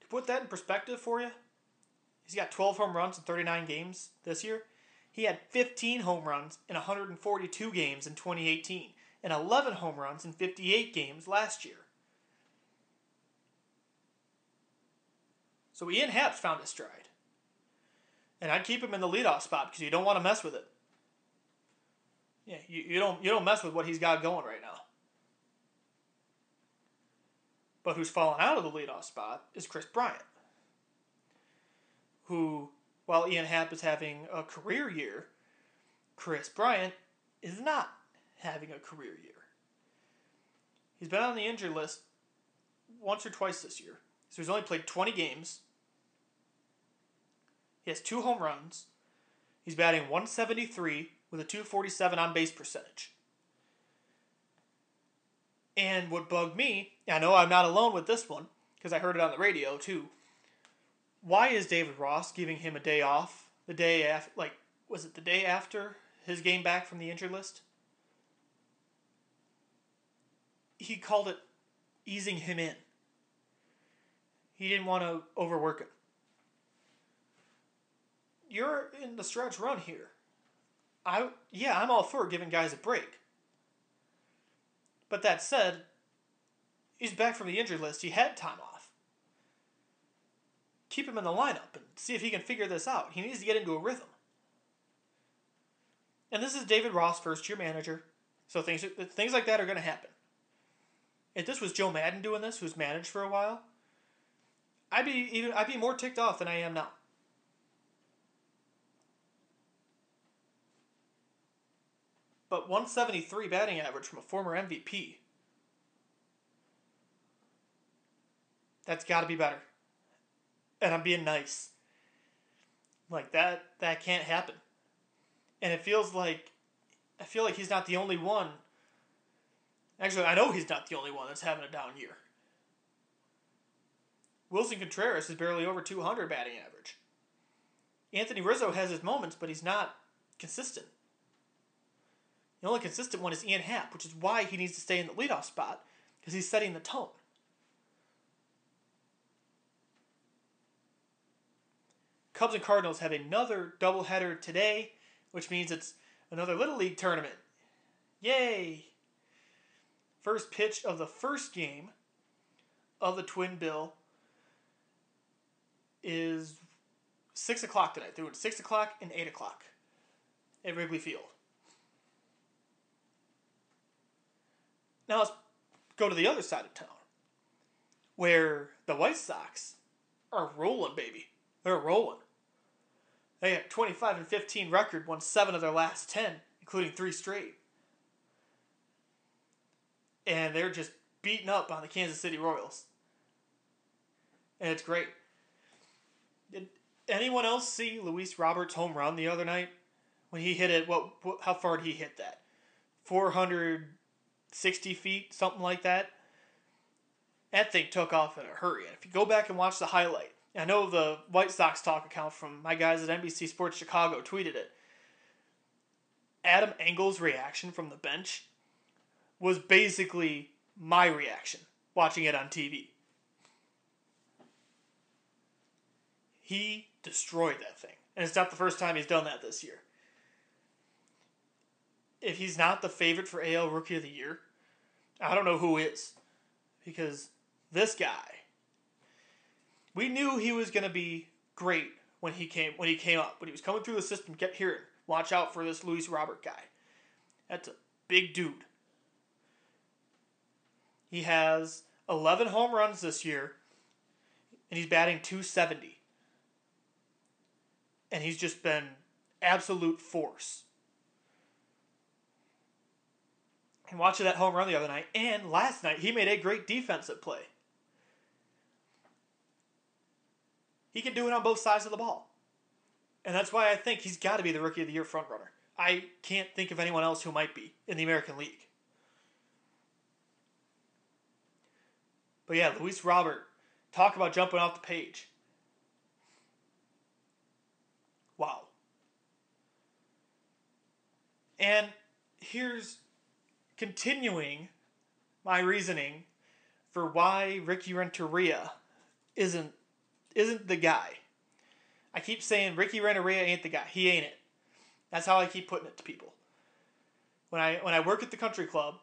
To put that in perspective for you, he's got twelve home runs in thirty nine games this year. He had 15 home runs in 142 games in 2018 and 11 home runs in 58 games last year. So Ian Happ's found his stride. And I'd keep him in the leadoff spot because you don't want to mess with it. Yeah, you, you don't you don't mess with what he's got going right now. But who's fallen out of the leadoff spot is Kris Bryant. Who, while Ian Happ is having a career year, Kris Bryant is not having a career year. He's been on the injury list once or twice this year. So he's only played 20 games. He has two home runs. He's batting 173 with a 247 on base percentage. And what bugged me, I know I'm not alone with this one, because I heard it on the radio too. Why is David Ross giving him a day off the day after, like, was it the day after his game back from the injured list? He called it easing him in. He didn't want to overwork him. You're in the stretch run here. I yeah, I'm all for giving guys a break. But that said, he's back from the injured list. He had time off. Keep him in the lineup and see if he can figure this out. He needs to get into a rhythm. And this is David Ross, first year manager. So things things like that are going to happen. If this was Joe Maddon doing this, who's managed for a while, I'd be even I'd be more ticked off than I am now. But 173 batting average from a former MVP. That's got to be better. And I'm being nice. Like that that can't happen. And it feels like I feel like he's not the only one. Actually, I know he's not the only one that's having a down year. Willson Contreras is barely over 200 batting average. Anthony Rizzo has his moments, but he's not consistent. The only consistent one is Ian Happ, which is why he needs to stay in the leadoff spot, because he's setting the tone. Cubs and Cardinals have another doubleheader today, which means it's another Little League tournament. Yay! First pitch of the first game of the Twin Bill is 6 o'clock tonight. They're doing 6 o'clock and 8 o'clock at Wrigley Field. Now let's go to the other side of town, where the White Sox are rolling, baby. They're rolling. They got 25 and 15 record, won seven of their last 10, including three straight. And they're just beating up on the Kansas City Royals. And it's great. Did anyone else see Luis Roberts' home run the other night? When he hit it, what, what how far did he hit that? 460 feet, something like that. That thing took off in a hurry. And if you go back and watch the highlight, I know the White Sox talk account from my guys at NBC Sports Chicago tweeted it. Adam Engel's reaction from the bench was basically my reaction watching it on TV. He destroyed that thing. And it's not the first time he's done that this year. If he's not the favorite for AL Rookie of the Year, I don't know who is. Because this guy we knew he was going to be great when he came when he came up when he was coming through the system. Kept hearing, watch out for this Luis Robert guy. That's a big dude. He has 11 home runs this year, and he's batting 270. And he's just been absolute force. And watching that home run the other night, and last night, he made a great defensive play. He can do it on both sides of the ball. And that's why I think he's got to be the Rookie of the Year frontrunner. I can't think of anyone else who might be in the American League. But yeah, Luis Robert, talk about jumping off the page. Wow. And here's continuing my reasoning for why Ricky Renteria isn't isn't the guy. I keep saying Ricky Renteria ain't the guy. He ain't it. That's how I keep putting it to people. When I when I work at the country club,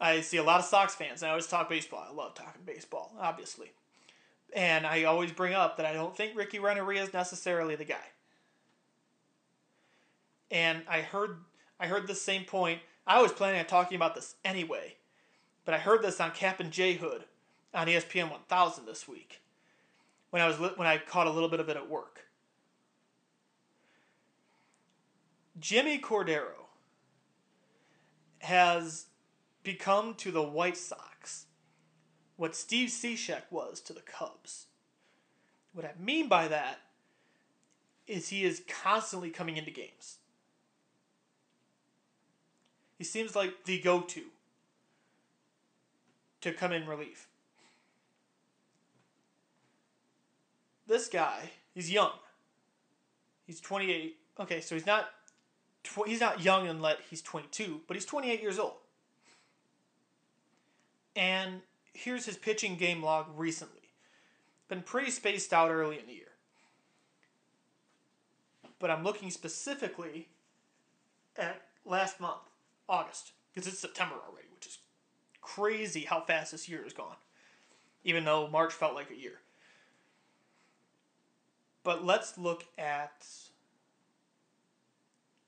I see a lot of Sox fans. And I always talk baseball. I love talking baseball, obviously. And I always bring up that I don't think Ricky Renteria is necessarily the guy. And I heard I heard the same point. I was planning on talking about this anyway, but I heard this on Kap and J Hood on ESPN 1000 this week when I was when I caught a little bit of it at work. Jimmy Cordero has become to the White Sox what Steve Cishek was to the Cubs. What I mean by that is he is constantly coming into games. He seems like the go to to come in relief. This guy, he's young. He's 28. Okay, so he's not tw- he's not young and let he's 22, but he's 28 years old. And here's his pitching game log recently. Been pretty spaced out early in the year. But I'm looking specifically at last month, August, because it's September already, which is crazy how fast this year has gone. Even though March felt like a year. But let's look at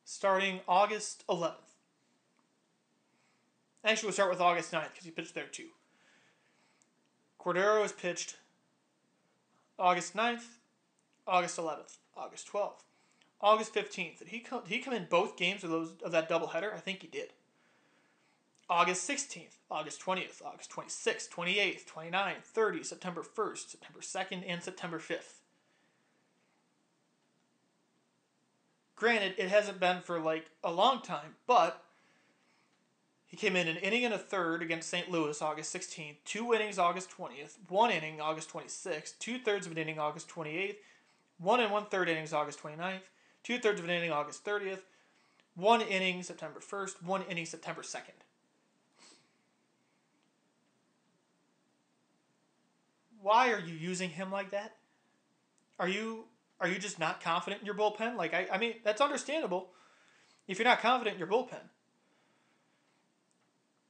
starting August 11th. Actually, we'll start with August 9th because he pitched there too. Cordero has pitched August 9th, August 11th, August 12th, August 15th. Did he come, did he come in both games of, those, of that doubleheader? I think he did. August 16th, August 20th, August 26th, 28th, 29th, 30th, September 1st, September 2nd, and September 5th. Granted, it hasn't been for like a long time, but he came in an inning and a third against St. Louis August 16th, two innings August 20th, one inning August 26th, two thirds of an inning August 28th, one and one third innings August 29th, two thirds of an inning August 30th, one inning September 1st, one inning September 2nd. Why are you using him like that? Are you are you just not confident in your bullpen? Like I, I mean, that's understandable if you're not confident in your bullpen.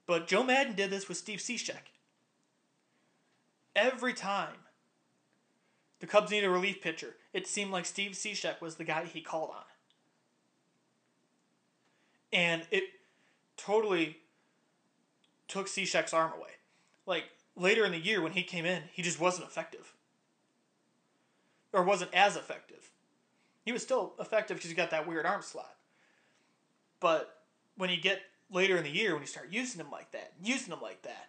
But Joe Maddon did this with Steve Cishek. Every time the Cubs needed a relief pitcher, it seemed like Steve Cishek was the guy he called on. And it totally took Cishek's arm away. Like later in the year when he came in, he just wasn't effective or wasn't as effective. He was still effective because he got that weird arm slot. But when you get later in the year, when you start using him like that, using him like that,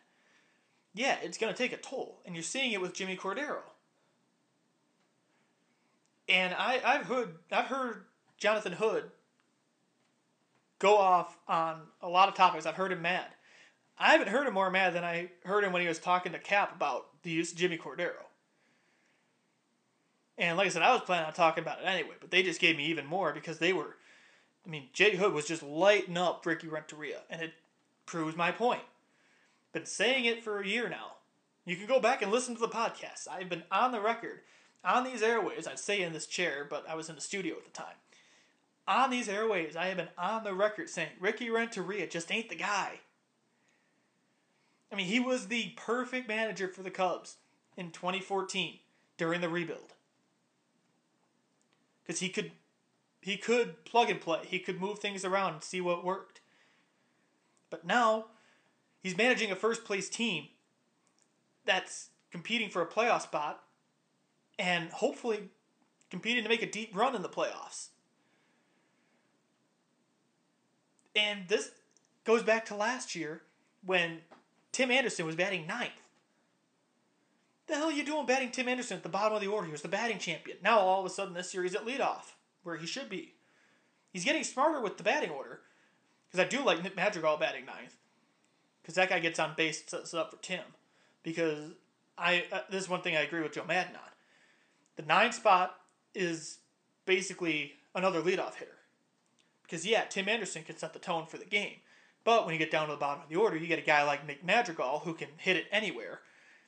yeah, it's going to take a toll. And you're seeing it with Jimmy Cordero. And I, I've heard I've heard Jonathan Hood go off on a lot of topics. I've heard him mad. I haven't heard him more mad than I heard him when he was talking to Cap about the use of Jimmy Cordero. And like I said, I was planning on talking about it anyway, but they just gave me even more because they were. I mean, Jay Hood was just lighting up Ricky Renteria, and it proves my point. Been saying it for a year now. You can go back and listen to the podcast. I've been on the record, on these airways. I'd say in this chair, but I was in the studio at the time. On these airways, I have been on the record saying Ricky Renteria just ain't the guy. I mean, he was the perfect manager for the Cubs in 2014 during the rebuild because he could he could plug and play. He could move things around and see what worked. But now he's managing a first place team that's competing for a playoff spot and hopefully competing to make a deep run in the playoffs. And this goes back to last year when Tim Anderson was batting ninth. The hell are you doing batting Tim Anderson at the bottom of the order? He was the batting champion. Now all of a sudden this series at leadoff, where he should be. He's getting smarter with the batting order, because I do like Nick Madrigal batting ninth, because that guy gets on base and sets it up for Tim. Because I uh, this is one thing I agree with Joe Maddon on. The nine spot is basically another leadoff hitter. Because yeah, Tim Anderson can set the tone for the game, but when you get down to the bottom of the order, you get a guy like Nick Madrigal who can hit it anywhere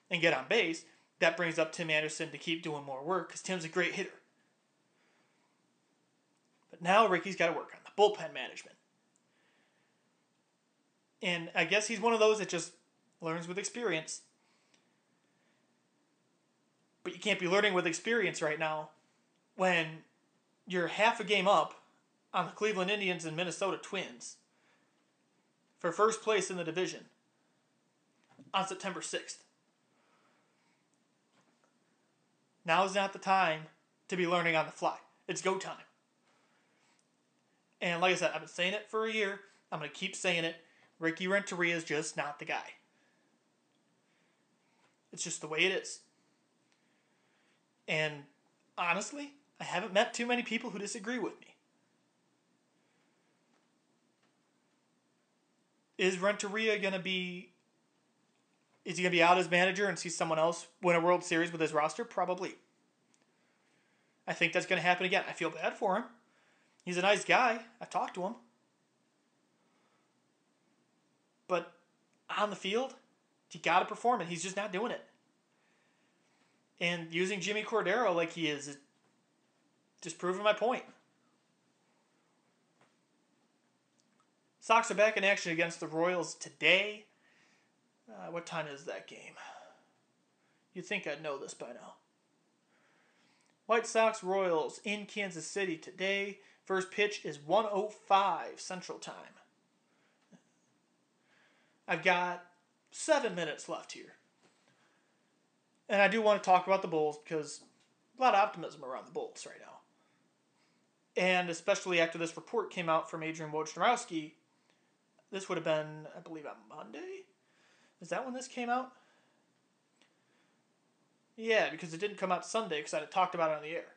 and get on base, that brings up Tim Anderson to keep doing more work because Tim's a great hitter. But now Ricky's got to work on the bullpen management. And I guess he's one of those that just learns with experience. But you can't be learning with experience right now when you're half a game up on the Cleveland Indians and Minnesota Twins for first place in the division on September 6th. Now is not the time to be learning on the fly. It's go time. And like I said, I've been saying it for a year. I'm going to keep saying it. Ricky Renteria is just not the guy. It's just the way it is. And honestly, I haven't met too many people who disagree with me. Is Renteria going to be. Is he going to be out as manager and see someone else win a World Series with his roster? Probably. I think that's going to happen again. I feel bad for him. He's a nice guy. I've talked to him. But on the field, you got to perform, and he's just not doing it. And using Jimmy Cordero like he is, is just proving my point. Sox are back in action against the Royals today. Uh, what time is that game? You'd think I'd know this by now. White Sox Royals in Kansas City today. First pitch is 105 Central Time. I've got seven minutes left here. And I do want to talk about the Bulls because a lot of optimism around the Bulls right now. And especially after this report came out from Adrian Wojnarowski, this would have been, I believe, on Monday. Is that when this came out? Yeah, because it didn't come out Sunday because I had talked about it on the air.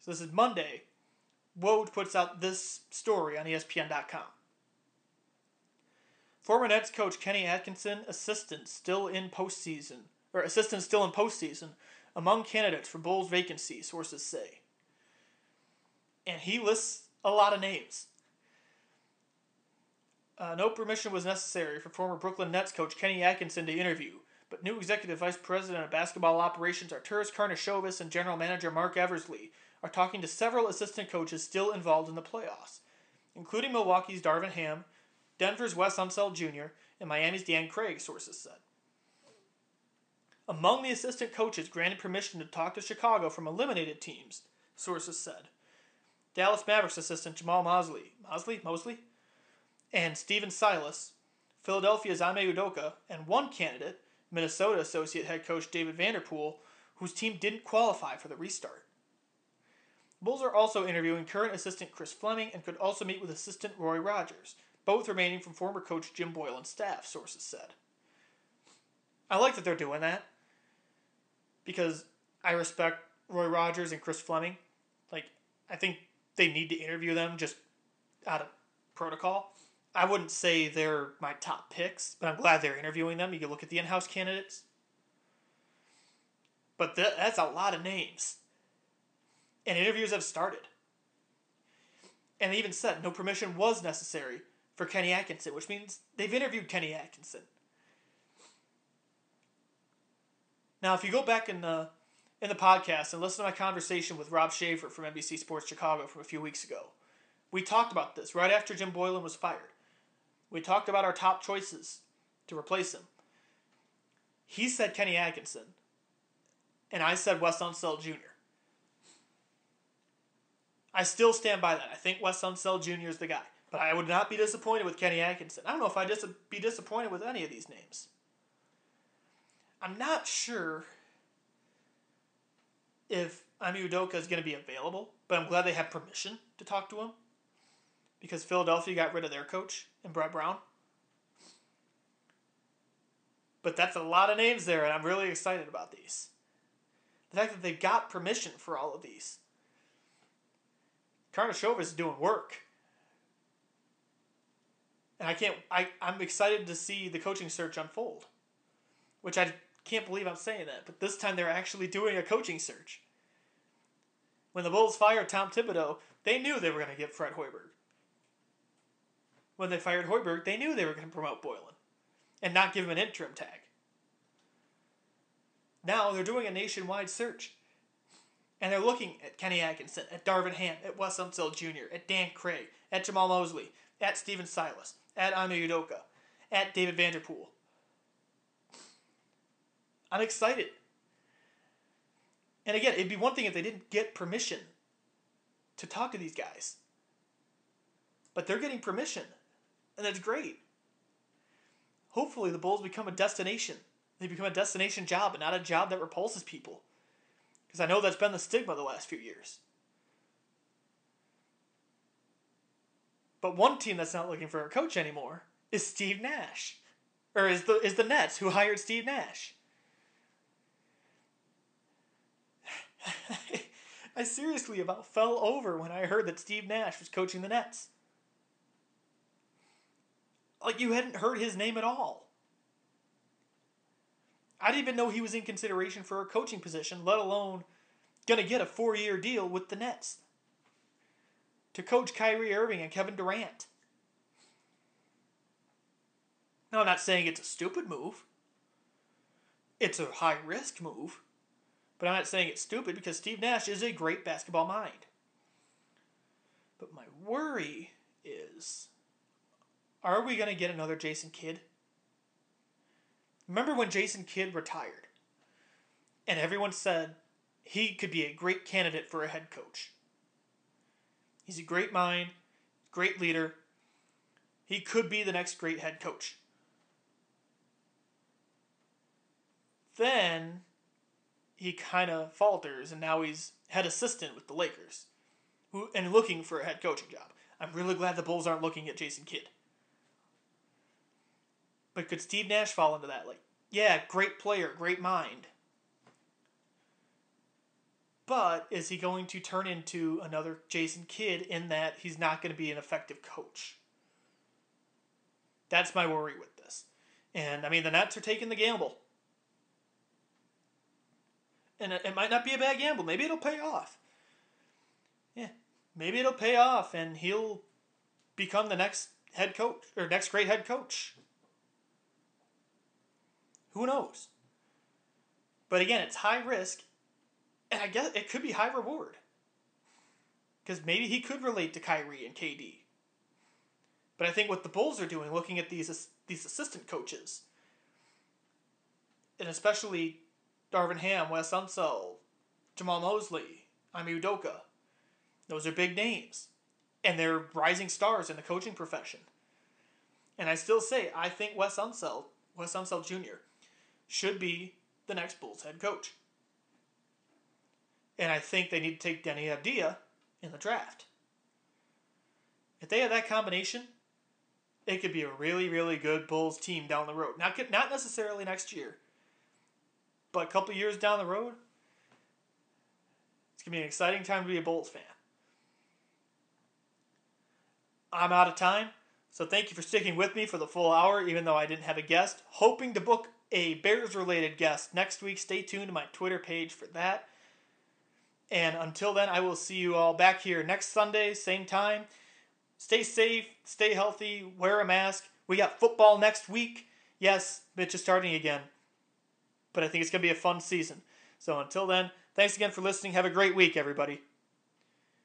So this is Monday. Woj puts out this story on ESPN.com. Former Nets coach Kenny Atkinson, assistant still in postseason, or assistant still in postseason, among candidates for Bulls vacancy, sources say. And he lists a lot of names. Uh, no permission was necessary for former Brooklyn Nets coach Kenny Atkinson to interview, but new executive vice president of basketball operations Arturas Karnisovas and general manager Marc Eversley are talking to several assistant coaches still involved in the playoffs, including Milwaukee's Darvin Ham, Denver's Wes Unseld Jr., and Miami's Dan Craig, sources said. Among the assistant coaches granted permission to talk to Chicago from eliminated teams, sources said. Dallas Mavericks assistant Jamahl Mosley, Mosley, Mosley, and Stephen Silas, Philadelphia's Ime Udoka, and one candidate, Minnesota associate head coach David Vanderpool, whose team didn't qualify for the restart. Bulls are also interviewing current assistant Chris Fleming and could also meet with assistant Roy Rogers, both remaining from former coach Jim Boylen's staff, sources said. I like that they're doing that because I respect Roy Rogers and Chris Fleming. Like, I think they need to interview them just out of protocol. I wouldn't say they're my top picks, but I'm glad they're interviewing them. You can look at the in house candidates. But th- that's a lot of names. And interviews have started. And they even said no permission was necessary for Kenny Atkinson, which means they've interviewed Kenny Atkinson. Now, if you go back in the in the podcast and listen to my conversation with Rob Schaefer from NBC Sports Chicago from a few weeks ago, we talked about this right after Jim Boylen was fired. We talked about our top choices to replace him. He said Kenny Atkinson, and I said Wes Unseld Jr. I still stand by that. I think Wes Unseld Jr. is the guy. But I would not be disappointed with Kenny Atkinson. I don't know if I'd dis- be disappointed with any of these names. I'm not sure if Ime Udoka is going to be available, but I'm glad they have permission to talk to him because Philadelphia got rid of their coach and Brett Brown. But that's a lot of names there, and I'm really excited about these. The fact that they've got permission for all of these. Karnisovas is doing work. And I can't I, I'm excited to see the coaching search unfold. Which I can't believe I'm saying that, but this time they're actually doing a coaching search. When the Bulls fired Tom Thibodeau, they knew they were going to get Fred Hoiberg. When they fired Hoiberg, they knew they were going to promote Boylen and not give him an interim tag. Now they're doing a nationwide search. And they're looking at Kenny Atkinson, at Darvin Ham, at Wes Unseld Jr., at Dan Craig, at Jamahl Mosley, at Stephen Silas, at Ime Udoka, at David Vanderpool. I'm excited. And again, it'd be one thing if they didn't get permission to talk to these guys. But they're getting permission, and that's great. Hopefully, the Bulls become a destination. They become a destination job and not a job that repulses people. Because I know that's been the stigma the last few years. But one team that's not looking for a coach anymore is Steve Nash. Or is the is the Nets who hired Steve Nash. I seriously about fell over when I heard that Steve Nash was coaching the Nets. Like you hadn't heard his name at all. I didn't even know he was in consideration for a coaching position, let alone gonna get a four year deal with the Nets. To coach Kyrie Irving and Kevin Durant. Now I'm not saying it's a stupid move. It's a high risk move. But I'm not saying it's stupid because Steve Nash is a great basketball mind. But my worry is are we going to get another Jason Kidd? Remember when Jason Kidd retired? And everyone said he could be a great candidate for a head coach. He's a great mind, great leader. He could be the next great head coach. Then he kind of falters, and now he's head assistant with the Lakers, who and looking for a head coaching job. I'm really glad the Bulls aren't looking at Jason Kidd. But could Steve Nash fall into that? Like, yeah, great player, great mind. But is he going to turn into another Jason Kidd in that he's not going to be an effective coach? That's my worry with this. And I mean, the Nets are taking the gamble. And it, it might not be a bad gamble. Maybe it'll pay off. Yeah, maybe it'll pay off and he'll become the next head coach or next great head coach. Who knows? But again, it's high risk, and I guess it could be high reward. Because maybe he could relate to Kyrie and KD. But I think what the Bulls are doing, looking at these these assistant coaches, and especially Darvin Ham, Wes Unseld, Jamahl Mosley, Ime Udoka, those are big names, and they're rising stars in the coaching profession. And I still say I think Wes Unseld, Wes Unseld Jr should be the next Bulls head coach. And I think they need to take Deni Avdija in the draft. If they have that combination, it could be a really, really good Bulls team down the road. Not, not necessarily next year, but a couple years down the road, it's going to be an exciting time to be a Bulls fan. I'm out of time, so thank you for sticking with me for the full hour, even though I didn't have a guest. Hoping to book a Bears related guest next week. Stay tuned to my Twitter page for that. And until then, I will see you all back here next Sunday, same time. Stay safe, stay healthy, wear a mask. We got football next week. Yes, Mitch is starting again. But I think it's going to be a fun season. So until then, thanks again for listening. Have a great week, everybody.